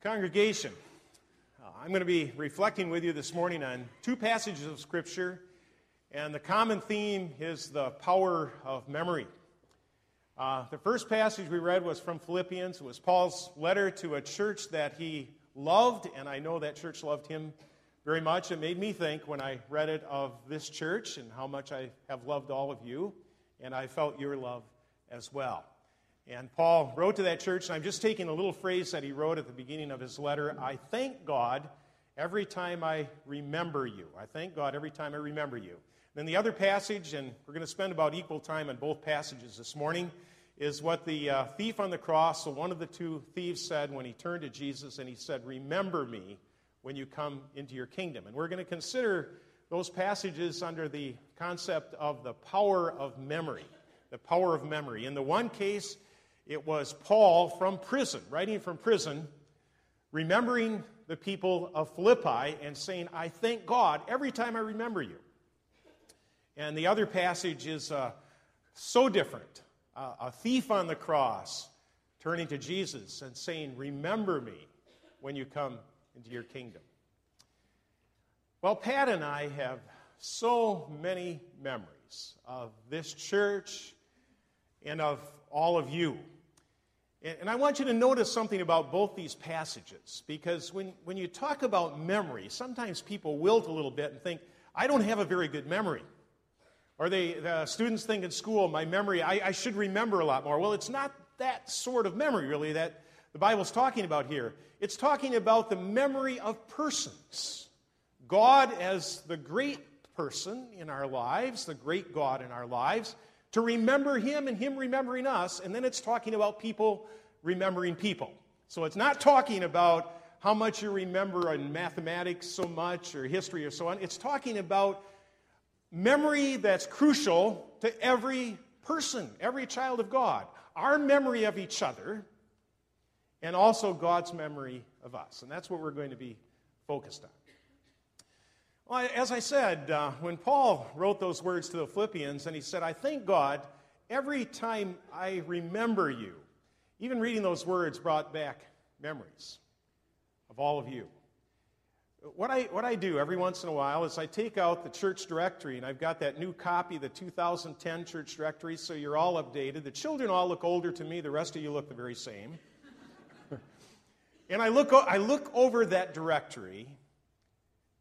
congregation, uh, I'm going to be reflecting with you this morning on two passages of Scripture, and the common theme is the power of memory. Uh, the first passage we read was from Philippians. It was Paul's letter to a church that he loved, and I know that church loved him very much. It made me think when I read it of this church and how much I have loved all of you, and I felt your love as well. And Paul wrote to that church, and I'm just taking a little phrase that he wrote at the beginning of his letter I thank God every time I remember you. I thank God every time I remember you. Then the other passage, and we're going to spend about equal time on both passages this morning, is what the uh, thief on the cross, so one of the two thieves said when he turned to Jesus and he said, Remember me when you come into your kingdom. And we're going to consider those passages under the concept of the power of memory. The power of memory. In the one case, it was Paul from prison, writing from prison, remembering the people of Philippi and saying, I thank God every time I remember you. And the other passage is uh, so different. Uh, a thief on the cross turning to Jesus and saying, Remember me when you come into your kingdom. Well, Pat and I have so many memories of this church and of all of you. And I want you to notice something about both these passages, because when, when you talk about memory, sometimes people wilt a little bit and think, I don't have a very good memory. Or they, the students think in school, my memory, I, I should remember a lot more. Well, it's not that sort of memory, really, that the Bible's talking about here. It's talking about the memory of persons. God as the great person in our lives, the great God in our lives, to remember Him and Him remembering us, and then it's talking about people remembering people. So it's not talking about how much you remember in mathematics so much or history or so on. It's talking about memory that's crucial to every person, every child of God. Our memory of each other, and also God's memory of us. And that's what we're going to be focused on. Well, as I said, uh, when Paul wrote those words to the Philippians, and he said, I thank God every time I remember you. Even reading those words brought back memories of all of you. What I, what I do every once in a while is I take out the church directory, and I've got that new copy, the 2010 church directory, so you're all updated. The children all look older to me, the rest of you look the very same. and I look, I look over that directory,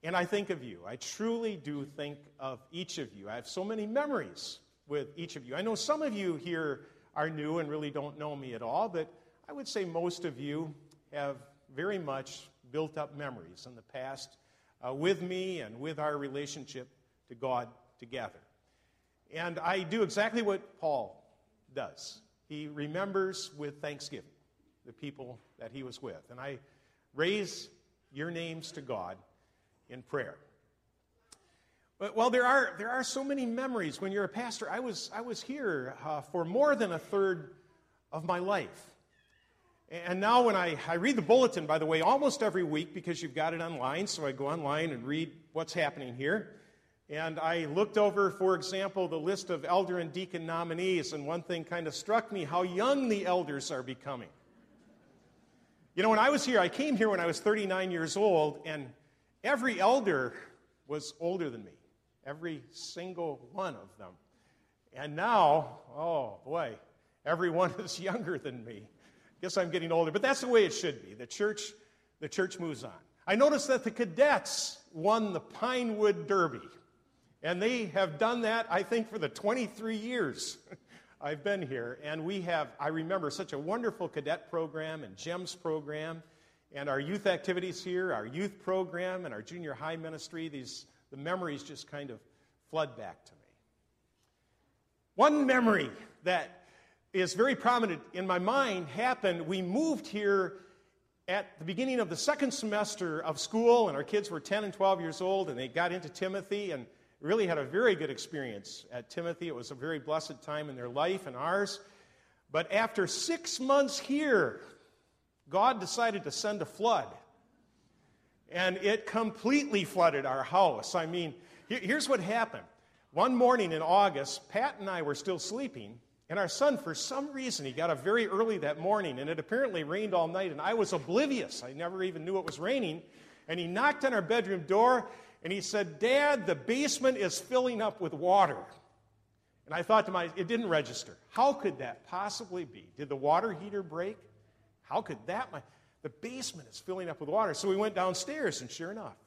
and I think of you. I truly do think of each of you. I have so many memories with each of you. I know some of you here are new and really don't know me at all, but I would say most of you have very much built up memories in the past uh, with me and with our relationship to God together. And I do exactly what Paul does. He remembers with thanksgiving the people that he was with. And I raise your names to God in prayer. But, well, there are, there are so many memories. When you're a pastor, I was, I was here uh, for more than a third of my life. And now, when I, I read the bulletin, by the way, almost every week because you've got it online, so I go online and read what's happening here. And I looked over, for example, the list of elder and deacon nominees, and one thing kind of struck me how young the elders are becoming. You know, when I was here, I came here when I was 39 years old, and Every elder was older than me, every single one of them. And now, oh boy, everyone is younger than me. Guess I'm getting older, but that's the way it should be. The church, the church moves on. I noticed that the cadets won the Pinewood Derby, and they have done that, I think, for the 23 years I've been here. And we have, I remember, such a wonderful cadet program and GEMS program and our youth activities here, our youth program, and our junior high ministry, these, the memories just kind of flood back to me. One memory that is very prominent in my mind happened. We moved here at the beginning of the second semester of school, and our kids were 10 and 12 years old, and they got into Timothy and really had a very good experience at Timothy. It was a very blessed time in their life and ours. But after six months here, God decided to send a flood. And it completely flooded our house. I mean, here's what happened. One morning in August, Pat and I were still sleeping, And our son, for some reason, he got up very early that morning, and it apparently rained all night, and I was oblivious. I never even knew it was raining. And he knocked on our bedroom door, and he said, Dad, the basement is filling up with water. And I thought to myself, it didn't register. How could that possibly be? Did the water heater break? How could that? My, The basement is filling up with water. So we went downstairs, and sure enough,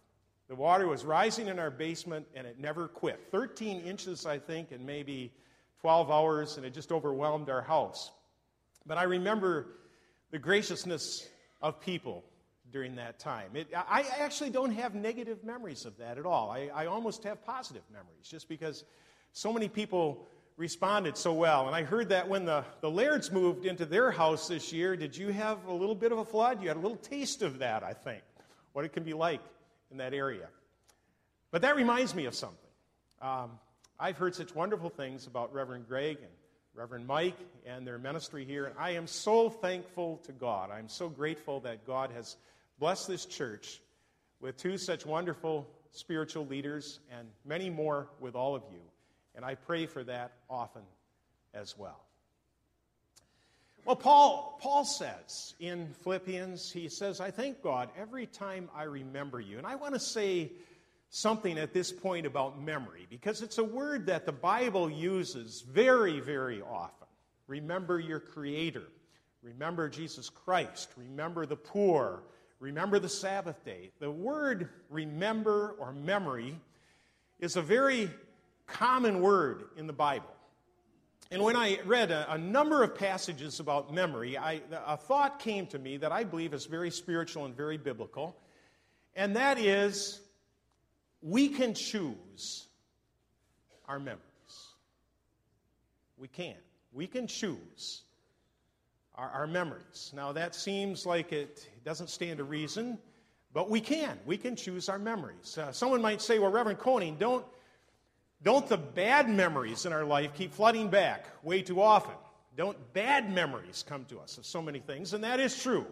the water was rising in our basement, and it never quit. 13 inches, I think, in maybe 12 hours, and it just overwhelmed our house. But I remember the graciousness of people during that time. It, I actually don't have negative memories of that at all. I, I almost have positive memories just because so many people responded so well. And I heard that when the, the Lairds moved into their house this year, did you have a little bit of a flood? You had a little taste of that, I think, what it can be like in that area. But that reminds me of something. Um, I've heard such wonderful things about Reverend Greg and Reverend Mike and their ministry here, and I am so thankful to God. I'm so grateful that God has blessed this church with two such wonderful spiritual leaders and many more with all of you. And I pray for that often as well. Well, Paul, Paul says in Philippians, he says, I thank God every time I remember you. And I want to say something at this point about memory because it's a word that the Bible uses very, very often. Remember your Creator. Remember Jesus Christ. Remember the poor. Remember the Sabbath day. The word remember or memory is a very common word in the Bible. And when I read a, a number of passages about memory, I, a thought came to me that I believe is very spiritual and very biblical, and that is we can choose our memories. We can. We can choose our, our memories. Now, that seems like it doesn't stand to reason, but we can. We can choose our memories. Uh, someone might say, well, Reverend Koning, don't, don't the bad memories in our life keep flooding back way too often? Don't bad memories come to us of so many things? And that is true.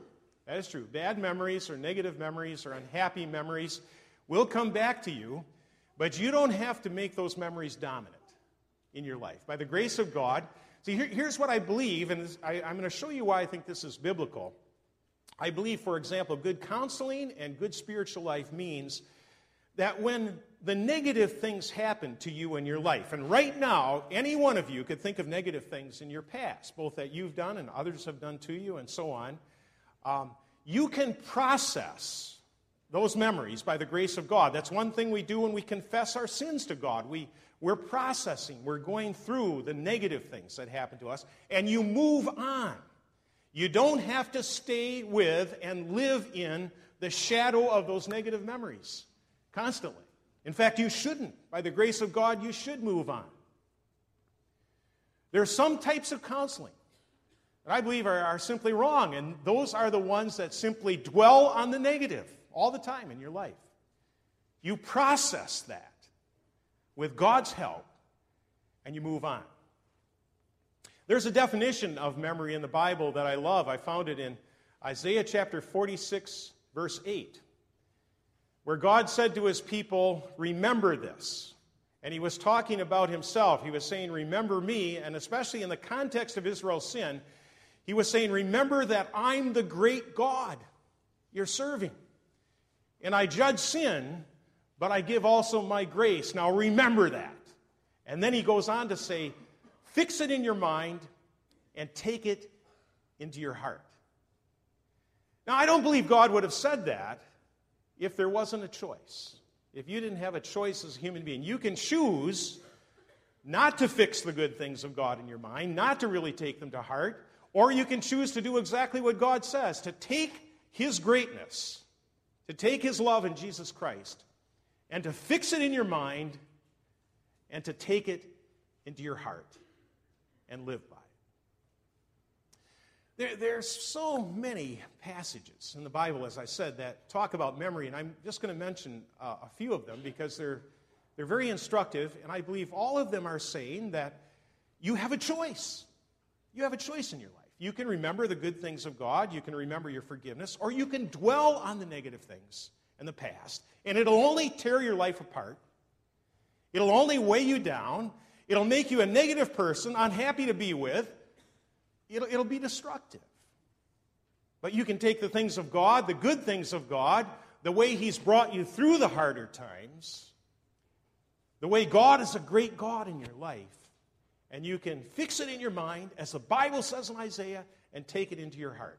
That is true. Bad memories or negative memories or unhappy memories will come back to you, but you don't have to make those memories dominant in your life. By the grace of God, see, here, here's what I believe, and I, I'm going to show you why I think this is biblical. I believe, for example, good counseling and good spiritual life means that when the negative things happen to you in your life, and right now, any one of you could think of negative things in your past, both that you've done and others have done to you, and so on, um, you can process those memories by the grace of God. That's one thing we do when we confess our sins to God. We, we're processing, we're going through the negative things that happen to us, and you move on. You don't have to stay with and live in the shadow of those negative memories constantly. In fact, you shouldn't. By the grace of God, you should move on. There are some types of counseling that I believe are, are simply wrong, and those are the ones that simply dwell on the negative all the time in your life. You process that with God's help and you move on. There's a definition of memory in the Bible that I love. I found it in Isaiah chapter 46, verse 8, where God said to his people, Remember this. And he was talking about himself. He was saying, Remember me. And especially in the context of Israel's sin, he was saying, Remember that I'm the great God you're serving. And I judge sin, but I give also my grace. Now remember that. And then he goes on to say, fix it in your mind and take it into your heart. Now, I don't believe God would have said that if there wasn't a choice. If you didn't have a choice as a human being, you can choose not to fix the good things of God in your mind, not to really take them to heart, or you can choose to do exactly what God says to take His greatness to take his love in Jesus Christ and to fix it in your mind and to take it into your heart and live by it. There, there's so many passages in the Bible, as I said, that talk about memory, and I'm just going to mention uh, a few of them because they're, they're very instructive, and I believe all of them are saying that you have a choice. You have a choice in your life. You can remember the good things of God, you can remember your forgiveness, or you can dwell on the negative things in the past, and it'll only tear your life apart. It'll only weigh you down. It'll make you a negative person, unhappy to be with. It'll, it'll be destructive. But you can take the things of God, the good things of God, the way He's brought you through the harder times, the way God is a great God in your life, and you can fix it in your mind, as the Bible says in Isaiah, and take it into your heart.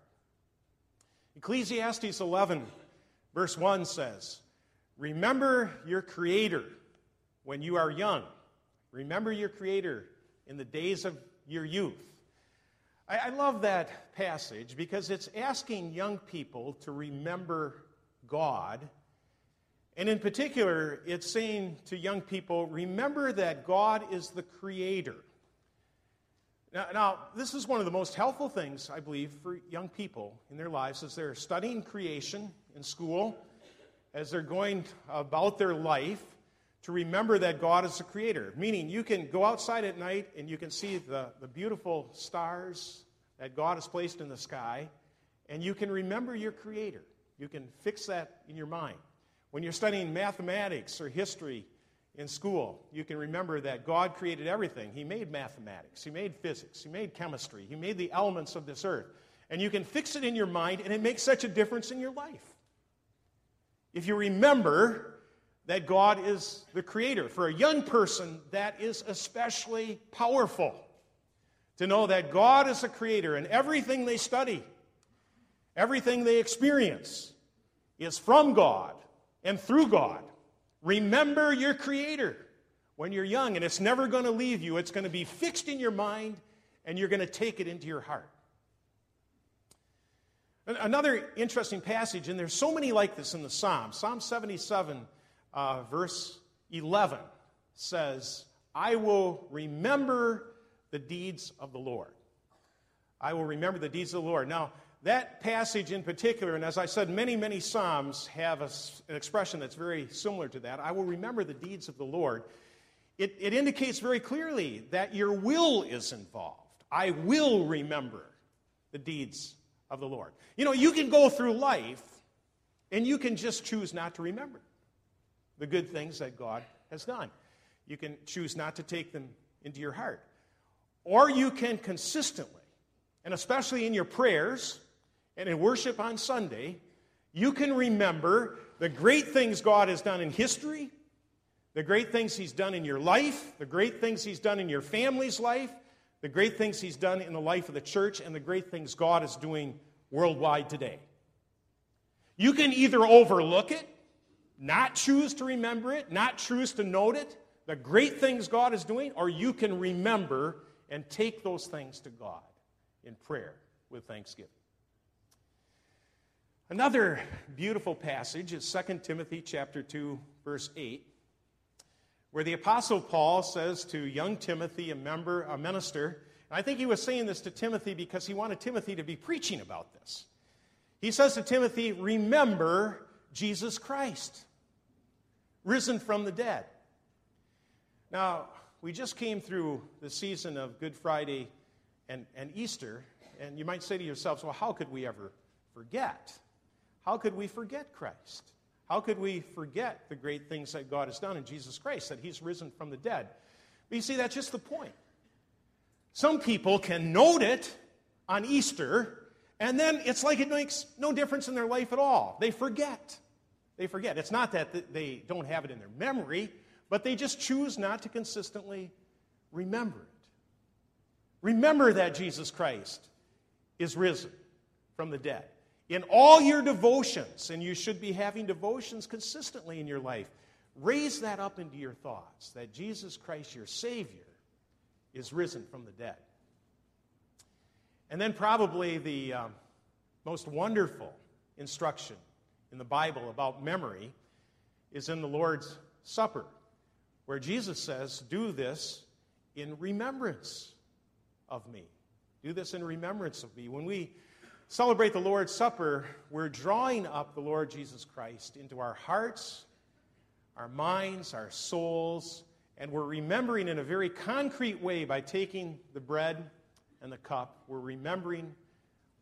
Ecclesiastes 11, verse 1 says, Remember your Creator when you are young. Remember your Creator in the days of your youth. I, I love that passage because it's asking young people to remember God. And in particular, it's saying to young people, remember that God is the Creator. Now, now, this is one of the most helpful things, I believe, for young people in their lives as they're studying creation in school, as they're going about their life, to remember that God is the creator. Meaning, you can go outside at night and you can see the, the beautiful stars that God has placed in the sky, and you can remember your creator. You can fix that in your mind. When you're studying mathematics or history, in school, you can remember that God created everything. He made mathematics, He made physics, He made chemistry, He made the elements of this earth. And you can fix it in your mind, and it makes such a difference in your life. If you remember that God is the creator, for a young person, that is especially powerful. To know that God is the creator, and everything they study, everything they experience, is from God and through God. Remember your Creator when you're young, and it's never going to leave you. It's going to be fixed in your mind, and you're going to take it into your heart. Another interesting passage, and there's so many like this in the Psalms. Psalm 77, uh, verse 11 says, I will remember the deeds of the Lord. I will remember the deeds of the Lord. Now, that passage in particular, and as I said, many, many Psalms have a, an expression that's very similar to that. I will remember the deeds of the Lord. It, it indicates very clearly that your will is involved. I will remember the deeds of the Lord. You know, you can go through life and you can just choose not to remember the good things that God has done. You can choose not to take them into your heart. Or you can consistently, and especially in your prayers, and in worship on Sunday, you can remember the great things God has done in history, the great things He's done in your life, the great things He's done in your family's life, the great things He's done in the life of the church, and the great things God is doing worldwide today. You can either overlook it, not choose to remember it, not choose to note it, the great things God is doing, or you can remember and take those things to God in prayer with thanksgiving. Another beautiful passage is 2 Timothy chapter 2 verse 8 where the apostle Paul says to young Timothy a member a minister I think he was saying this to Timothy because he wanted Timothy to be preaching about this. He says to Timothy, "Remember Jesus Christ, risen from the dead." Now, we just came through the season of Good Friday and, and Easter, and you might say to yourselves, well, how could we ever forget? How could we forget Christ? How could we forget the great things that God has done in Jesus Christ, that He's risen from the dead? But you see, that's just the point. Some people can note it on Easter, and then it's like it makes no difference in their life at all. They forget. They forget. It's not that they don't have it in their memory, but they just choose not to consistently remember it. Remember that Jesus Christ is risen from the dead in all your devotions, and you should be having devotions consistently in your life, raise that up into your thoughts that Jesus Christ, your Savior, is risen from the dead. And then, probably the um, most wonderful instruction in the Bible about memory is in the Lord's Supper, where Jesus says, Do this in remembrance of me. Do this in remembrance of me. When we celebrate the Lord's Supper, we're drawing up the Lord Jesus Christ into our hearts, our minds, our souls, and we're remembering in a very concrete way by taking the bread and the cup, we're remembering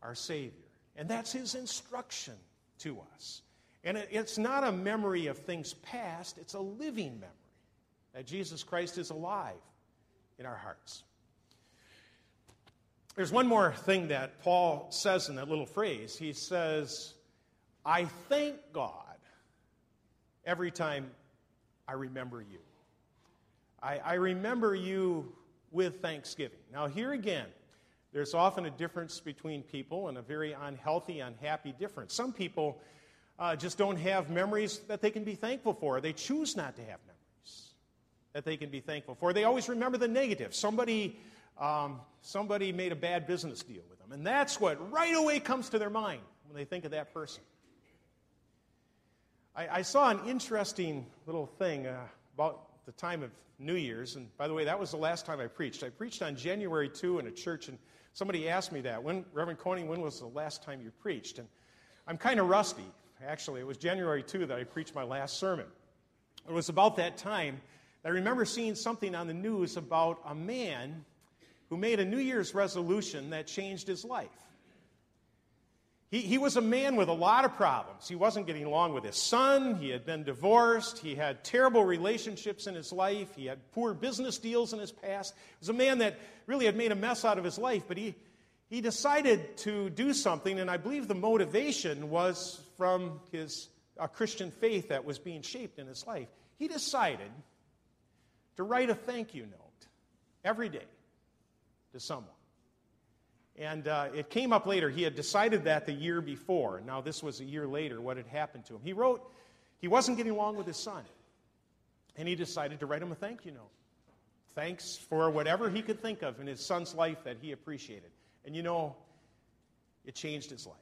our Savior. And that's His instruction to us. And it's not a memory of things past, it's a living memory that Jesus Christ is alive in our hearts. There's one more thing that Paul says in that little phrase. He says, I thank God every time I remember you. I, I remember you with thanksgiving. Now, here again, there's often a difference between people and a very unhealthy, unhappy difference. Some people uh, just don't have memories that they can be thankful for. They choose not to have memories that they can be thankful for. They always remember the negative. Somebody, um, somebody made a bad business deal with them. And that's what right away comes to their mind when they think of that person. I, I saw an interesting little thing uh, about the time of New Year's. And by the way, that was the last time I preached. I preached on January 2 in a church, and somebody asked me that. When, Reverend Koning, when was the last time you preached? And I'm kind of rusty. Actually, it was January 2 that I preached my last sermon. It was about that time that I remember seeing something on the news about a man who made a New Year's resolution that changed his life. He, he was a man with a lot of problems. He wasn't getting along with his son. He had been divorced. He had terrible relationships in his life. He had poor business deals in his past. He was a man that really had made a mess out of his life, but he, he decided to do something, and I believe the motivation was from his a Christian faith that was being shaped in his life. He decided to write a thank you note every day to someone. And uh, it came up later. He had decided that the year before. Now, this was a year later, what had happened to him. He wrote, he wasn't getting along with his son. And he decided to write him a thank you note. Thanks for whatever he could think of in his son's life that he appreciated. And you know, it changed his life.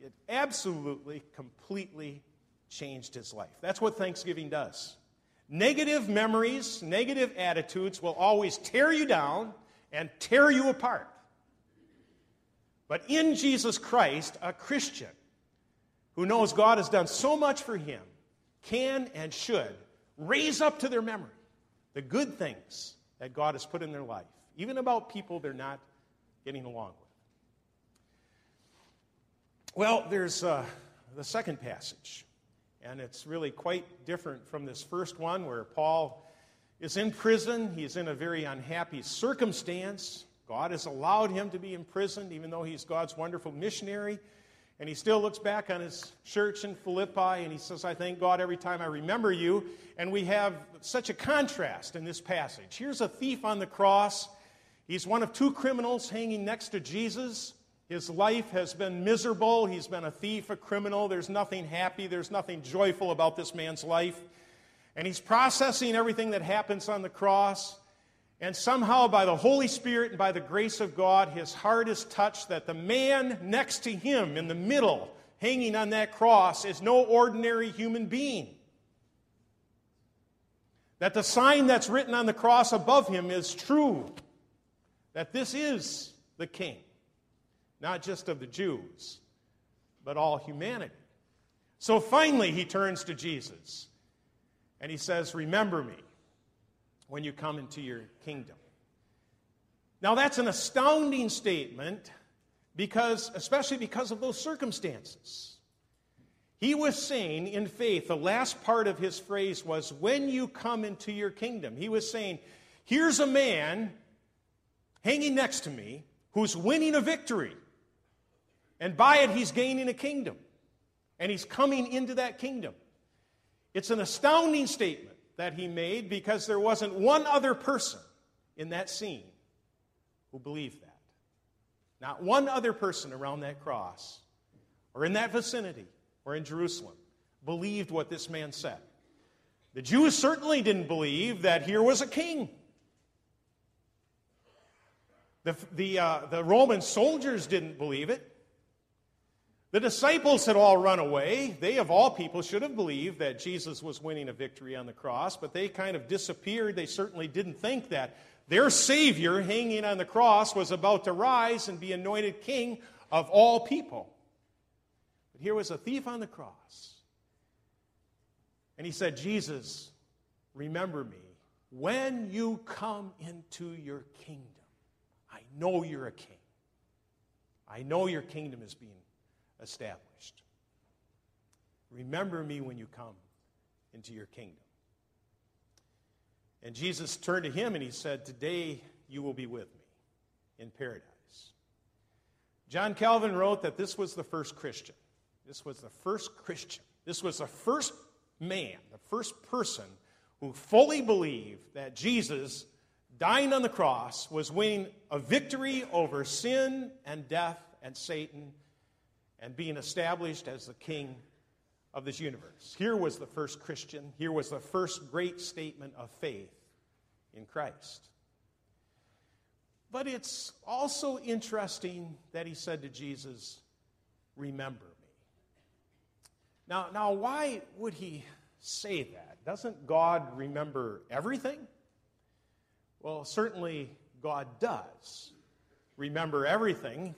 It absolutely, completely changed his life. That's what Thanksgiving does. Negative memories, negative attitudes will always tear you down and tear you apart. But in Jesus Christ, a Christian who knows God has done so much for him can and should raise up to their memory the good things that God has put in their life, even about people they're not getting along with. Well, there's uh, the second passage, and it's really quite different from this first one where Paul is in prison. He's in a very unhappy circumstance. God has allowed him to be imprisoned, even though he's God's wonderful missionary. And he still looks back on his church in Philippi and he says, I thank God every time I remember you. And we have such a contrast in this passage. Here's a thief on the cross. He's one of two criminals hanging next to Jesus. His life has been miserable. He's been a thief, a criminal. There's nothing happy, there's nothing joyful about this man's life. And he's processing everything that happens on the cross. And somehow, by the Holy Spirit and by the grace of God, his heart is touched that the man next to him in the middle, hanging on that cross, is no ordinary human being. That the sign that's written on the cross above him is true. That this is the King, not just of the Jews, but all humanity. So finally, he turns to Jesus and he says, Remember me when you come into your kingdom. Now, that's an astounding statement because, especially because of those circumstances. He was saying in faith, the last part of his phrase was, when you come into your kingdom. He was saying, here's a man hanging next to me who's winning a victory. And by it, he's gaining a kingdom. And he's coming into that kingdom. It's an astounding statement that he made because there wasn't one other person in that scene who believed that. Not one other person around that cross or in that vicinity or in Jerusalem believed what this man said. The Jews certainly didn't believe that here was a king. The, the, uh, the Roman soldiers didn't believe it. The disciples had all run away. They, of all people, should have believed that Jesus was winning a victory on the cross, but they kind of disappeared. They certainly didn't think that their Savior, hanging on the cross, was about to rise and be anointed king of all people. But here was a thief on the cross. And he said, Jesus, remember me when you come into your kingdom. I know you're a king. I know your kingdom is being established. Remember me when you come into your kingdom. And Jesus turned to him and he said, Today you will be with me in paradise. John Calvin wrote that this was the first Christian. This was the first Christian. This was the first man, the first person who fully believed that Jesus, dying on the cross, was winning a victory over sin and death and Satan and being established as the king of this universe. Here was the first Christian. Here was the first great statement of faith in Christ. But it's also interesting that he said to Jesus, Remember me. Now, now why would he say that? Doesn't God remember everything? Well, certainly God does remember everything.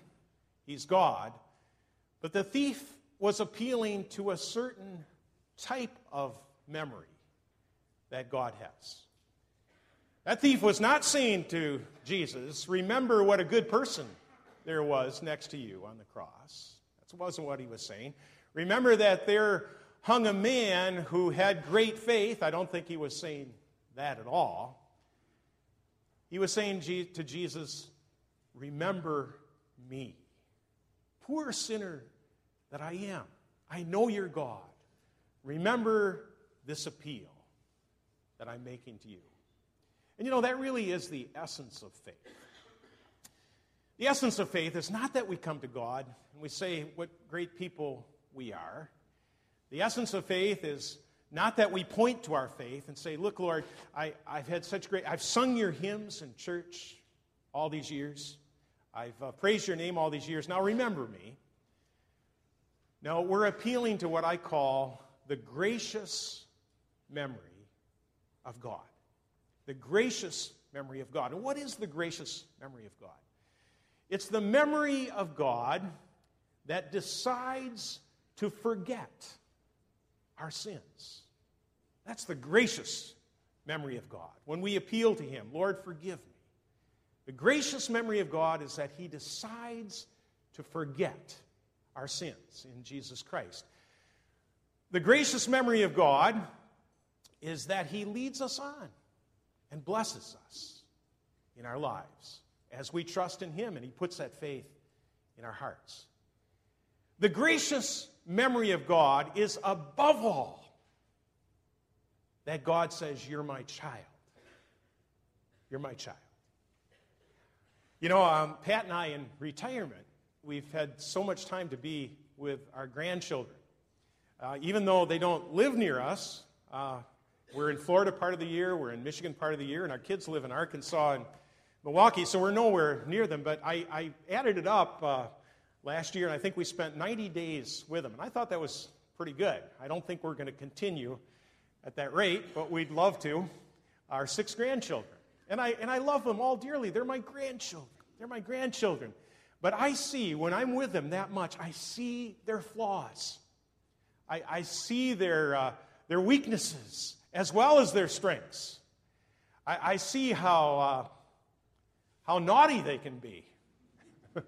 He's God. But the thief was appealing to a certain type of memory that God has. That thief was not saying to Jesus, Remember what a good person there was next to you on the cross. That wasn't what he was saying. Remember that there hung a man who had great faith. I don't think he was saying that at all. He was saying to Jesus, Remember me, poor sinner that I am. I know you're God. Remember this appeal that I'm making to you. And you know, that really is the essence of faith. The essence of faith is not that we come to God and we say what great people we are. The essence of faith is not that we point to our faith and say, Look, Lord, I, have had such great, I've sung your hymns in church all these years. I've uh, praised your name all these years. Now remember me. No, we're appealing to what I call the gracious memory of God the gracious memory of God. And what is the gracious memory of God? It's the memory of God that decides to forget our sins. That's the gracious memory of God. When we appeal to Him, Lord, forgive me. The gracious memory of God is that He decides to forget our sins in Jesus Christ. The gracious memory of God is that He leads us on and blesses us in our lives as we trust in Him and He puts that faith in our hearts. The gracious memory of God is above all that God says, You're my child. You're my child. You know, um, Pat and I in retirement, we've had so much time to be with our grandchildren. Uh, even though they don't live near us, uh, we're in Florida part of the year, we're in Michigan part of the year, and our kids live in Arkansas and Milwaukee, so we're nowhere near them. But I, I added it up uh, last year, and I think we spent 90 days with them. And I thought that was pretty good. I don't think we're going to continue at that rate, but we'd love to. Our six grandchildren. And I, and I love them all dearly. They're my grandchildren. They're my grandchildren. But I see, when I'm with them that much, I see their flaws. I, I see their, uh, their weaknesses as well as their strengths. I, I see how, uh, how naughty they can be,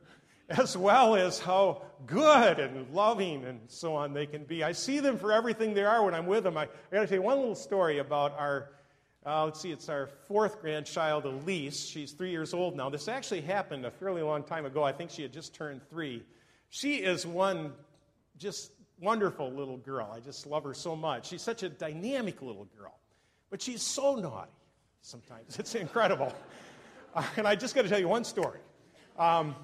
as well as how good and loving and so on they can be. I see them for everything they are when I'm with them. I, I got to tell you one little story about our, uh, let's see, it's our fourth grandchild, Elise. She's three years old now. This actually happened a fairly long time ago. I think she had just turned three. She is one just wonderful little girl. I just love her so much. She's such a dynamic little girl, but she's so naughty sometimes. It's incredible. Uh, and I just got to tell you one story. Um,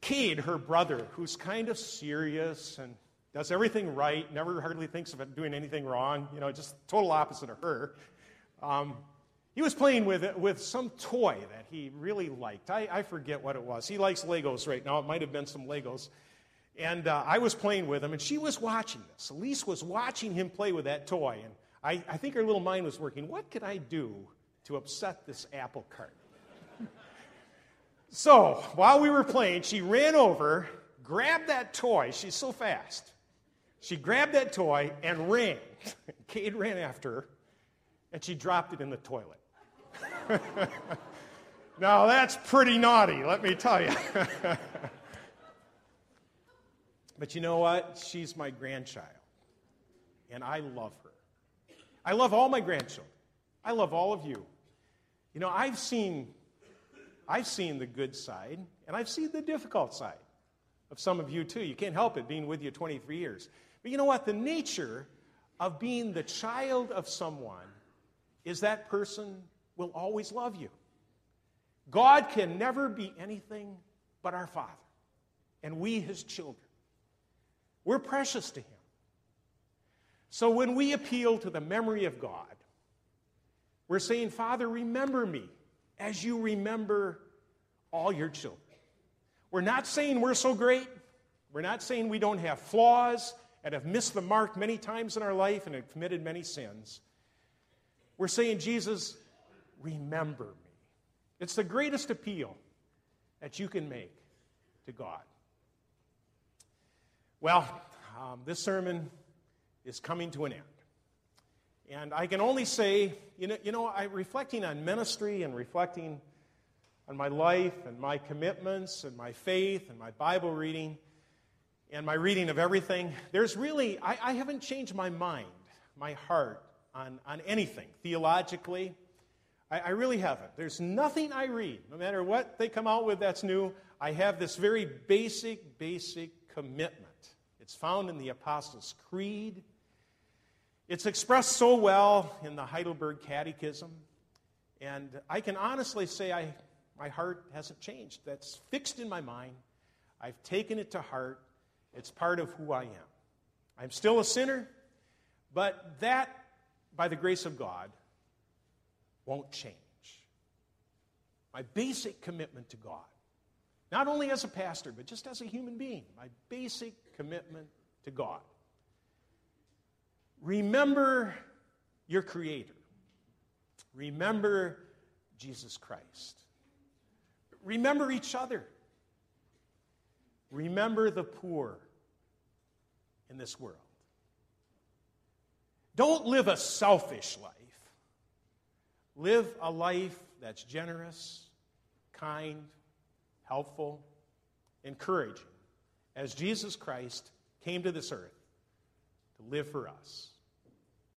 Cade, her brother, who's kind of serious and does everything right, never hardly thinks of doing anything wrong, you know, just total opposite of her. Um, he was playing with, with some toy that he really liked. I, I forget what it was. He likes Legos right now. It might have been some Legos. And uh, I was playing with him, and she was watching this. Elise was watching him play with that toy, and I, I think her little mind was working. What could I do to upset this apple cart? so while we were playing, she ran over, grabbed that toy. She's so fast. She grabbed that toy and ran. Cade ran after her, and she dropped it in the toilet. now that's pretty naughty, let me tell you. But you know what? She's my grandchild. And I love her. I love all my grandchildren. I love all of you. You know, I've seen, I've seen the good side, and I've seen the difficult side of some of you too. You can't help it being with you 23 years. But you know what? The nature of being the child of someone is that person will always love you. God can never be anything but our Father, and we, His children. We're precious to Him. So when we appeal to the memory of God, we're saying, Father, remember me as you remember all your children. We're not saying we're so great. We're not saying we don't have flaws and have missed the mark many times in our life and have committed many sins. We're saying, Jesus, remember me. It's the greatest appeal that you can make to God. Well, um, this sermon is coming to an end. And I can only say, you know, you know, I reflecting on ministry and reflecting on my life and my commitments and my faith and my Bible reading and my reading of everything, there's really, I, I haven't changed my mind, my heart on, on anything theologically. I, I really haven't. There's nothing I read, no matter what they come out with that's new. I have this very basic, basic commitment. It's found in the Apostles' Creed. It's expressed so well in the Heidelberg Catechism. And I can honestly say I, my heart hasn't changed. That's fixed in my mind. I've taken it to heart. It's part of who I am. I'm still a sinner, but that, by the grace of God, won't change. My basic commitment to God, not only as a pastor, but just as a human being, my basic commitment to God. Remember your Creator. Remember Jesus Christ. Remember each other. Remember the poor in this world. Don't live a selfish life. Live a life that's generous, kind, helpful, encouraging, as Jesus Christ came to this earth to live for us.